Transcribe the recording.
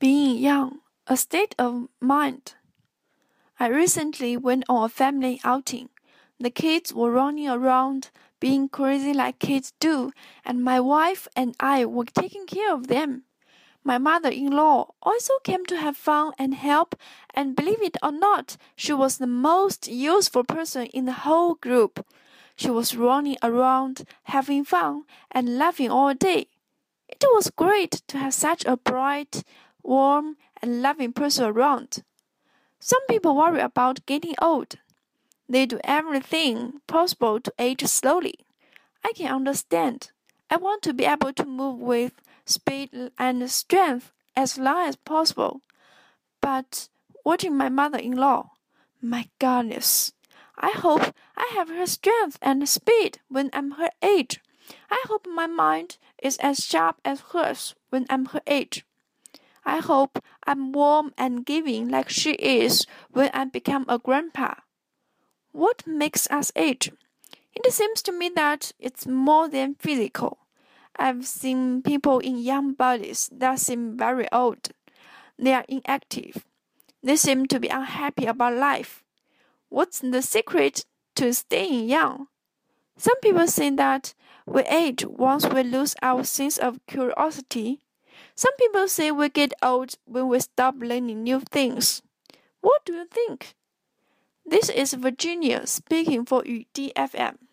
Being young, a state of mind. I recently went on a family outing. The kids were running around, being crazy like kids do, and my wife and I were taking care of them. My mother in law also came to have fun and help, and believe it or not, she was the most useful person in the whole group. She was running around, having fun, and laughing all day. It was great to have such a bright, warm, and loving person around. Some people worry about getting old. They do everything possible to age slowly. I can understand. I want to be able to move with speed and strength as long as possible. But watching my mother in law, my goodness, I hope I have her strength and speed when I'm her age. I hope my mind is as sharp as hers when I'm her age. I hope I'm warm and giving like she is when I become a grandpa. What makes us age? It seems to me that it's more than physical. I've seen people in young bodies that seem very old. They are inactive. They seem to be unhappy about life. What's the secret to staying young? Some people say that we age once we lose our sense of curiosity. Some people say we get old when we stop learning new things. What do you think? This is Virginia speaking for 语滴 FM.